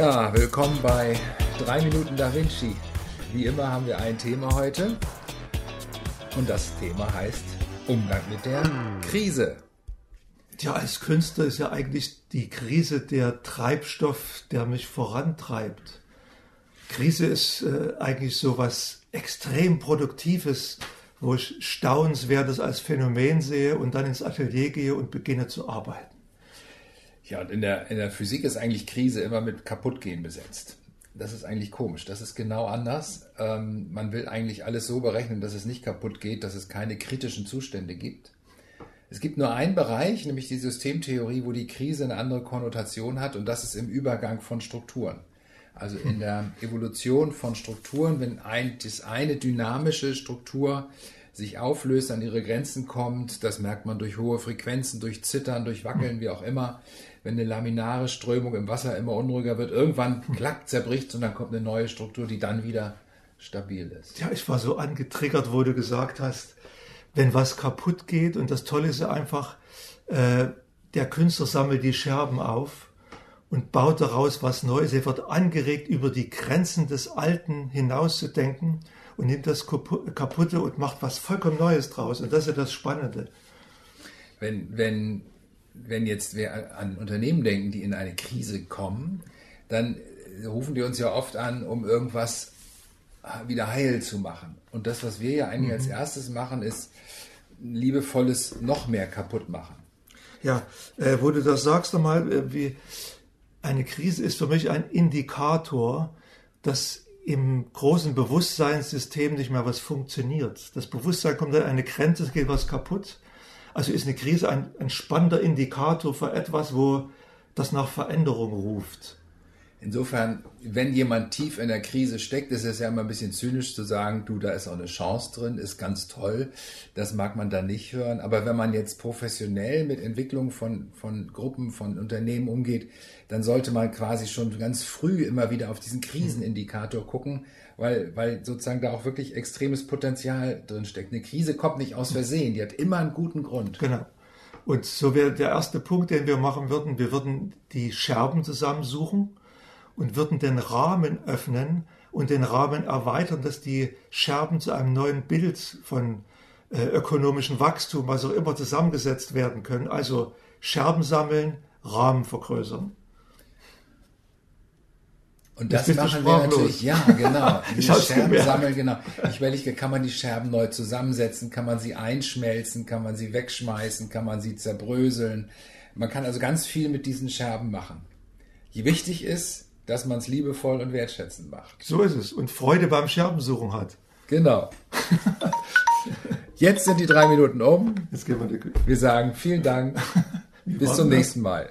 Ja, willkommen bei 3 Minuten Da Vinci. Wie immer haben wir ein Thema heute und das Thema heißt Umgang mit der Krise. Ja, als Künstler ist ja eigentlich die Krise der Treibstoff, der mich vorantreibt. Krise ist äh, eigentlich so was extrem Produktives, wo ich Staunenswertes als Phänomen sehe und dann ins Atelier gehe und beginne zu arbeiten. Ja, und in der, in der Physik ist eigentlich Krise immer mit Kaputtgehen besetzt. Das ist eigentlich komisch. Das ist genau anders. Ähm, man will eigentlich alles so berechnen, dass es nicht kaputt geht, dass es keine kritischen Zustände gibt. Es gibt nur einen Bereich, nämlich die Systemtheorie, wo die Krise eine andere Konnotation hat und das ist im Übergang von Strukturen. Also in der Evolution von Strukturen, wenn ein, das eine dynamische Struktur sich auflöst, an ihre Grenzen kommt, das merkt man durch hohe Frequenzen, durch Zittern, durch Wackeln, wie auch immer, wenn eine laminare Strömung im Wasser immer unruhiger wird, irgendwann klack, zerbricht und dann kommt eine neue Struktur, die dann wieder stabil ist. Ja, ich war so angetriggert, wo du gesagt hast, wenn was kaputt geht und das Tolle ist ja einfach, äh, der Künstler sammelt die Scherben auf und baut daraus was Neues. Er wird angeregt, über die Grenzen des Alten hinauszudenken und nimmt das Kaputte und macht was vollkommen Neues draus. Und das ist ja das Spannende. Wenn, wenn wenn jetzt wir an Unternehmen denken, die in eine Krise kommen, dann rufen die uns ja oft an, um irgendwas wieder heil zu machen. Und das, was wir ja eigentlich mhm. als erstes machen, ist liebevolles noch mehr kaputt machen. Ja, äh, wo du das sagst nochmal, äh, wie eine Krise ist für mich ein Indikator, dass im großen Bewusstseinssystem nicht mehr was funktioniert. Das Bewusstsein kommt an eine Grenze, es geht was kaputt. Also ist eine Krise ein, ein spannender Indikator für etwas, wo das nach Veränderung ruft. Insofern, wenn jemand tief in der Krise steckt, ist es ja immer ein bisschen zynisch zu sagen, du, da ist auch eine Chance drin, ist ganz toll. Das mag man da nicht hören. Aber wenn man jetzt professionell mit Entwicklung von, von Gruppen, von Unternehmen umgeht, dann sollte man quasi schon ganz früh immer wieder auf diesen Krisenindikator gucken, weil, weil sozusagen da auch wirklich extremes Potenzial drin steckt. Eine Krise kommt nicht aus Versehen, die hat immer einen guten Grund. Genau. Und so wäre der erste Punkt, den wir machen würden, wir würden die Scherben zusammensuchen und würden den Rahmen öffnen und den Rahmen erweitern, dass die Scherben zu einem neuen Bild von äh, ökonomischem Wachstum, was auch immer, zusammengesetzt werden können. Also Scherben sammeln, Rahmen vergrößern. Und das machen wir natürlich, ja, genau. Die Scherben gemerkt. sammeln, genau. Ich überlege, kann man die Scherben neu zusammensetzen? Kann man sie einschmelzen? Kann man sie wegschmeißen? Kann man sie zerbröseln? Man kann also ganz viel mit diesen Scherben machen. Wichtig ist, dass man es liebevoll und wertschätzend macht. So ist es. Und Freude beim Scherbensuchen hat. Genau. Jetzt sind die drei Minuten um. Jetzt gehen wir, wir sagen vielen Dank. Bis zum nächsten Mal.